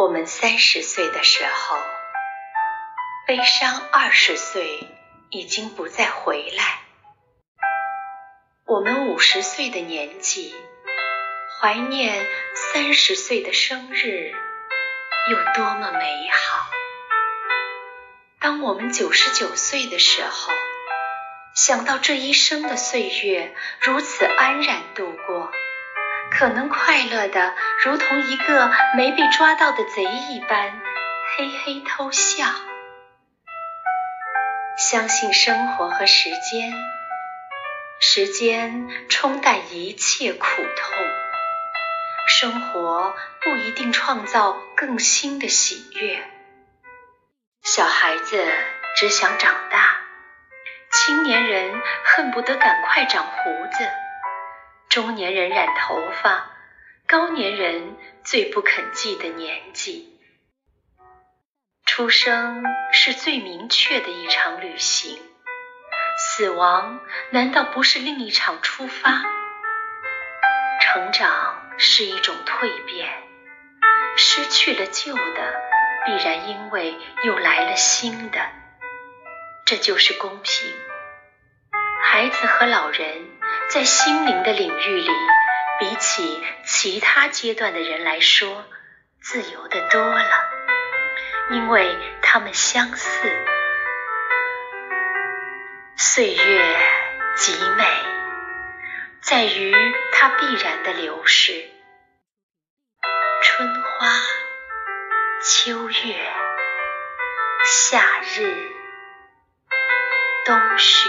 我们三十岁的时候，悲伤二十岁已经不再回来；我们五十岁的年纪，怀念三十岁的生日有多么美好。当我们九十九岁的时候，想到这一生的岁月如此安然度过。可能快乐的如同一个没被抓到的贼一般，嘿嘿偷笑。相信生活和时间，时间冲淡一切苦痛，生活不一定创造更新的喜悦。小孩子只想长大，青年人恨不得赶快长胡子。中年人染头发，高年人最不肯记的年纪。出生是最明确的一场旅行，死亡难道不是另一场出发？成长是一种蜕变，失去了旧的，必然因为又来了新的，这就是公平。孩子和老人。在心灵的领域里，比起其他阶段的人来说，自由的多了，因为他们相似。岁月极美，在于它必然的流逝。春花、秋月、夏日、冬雪。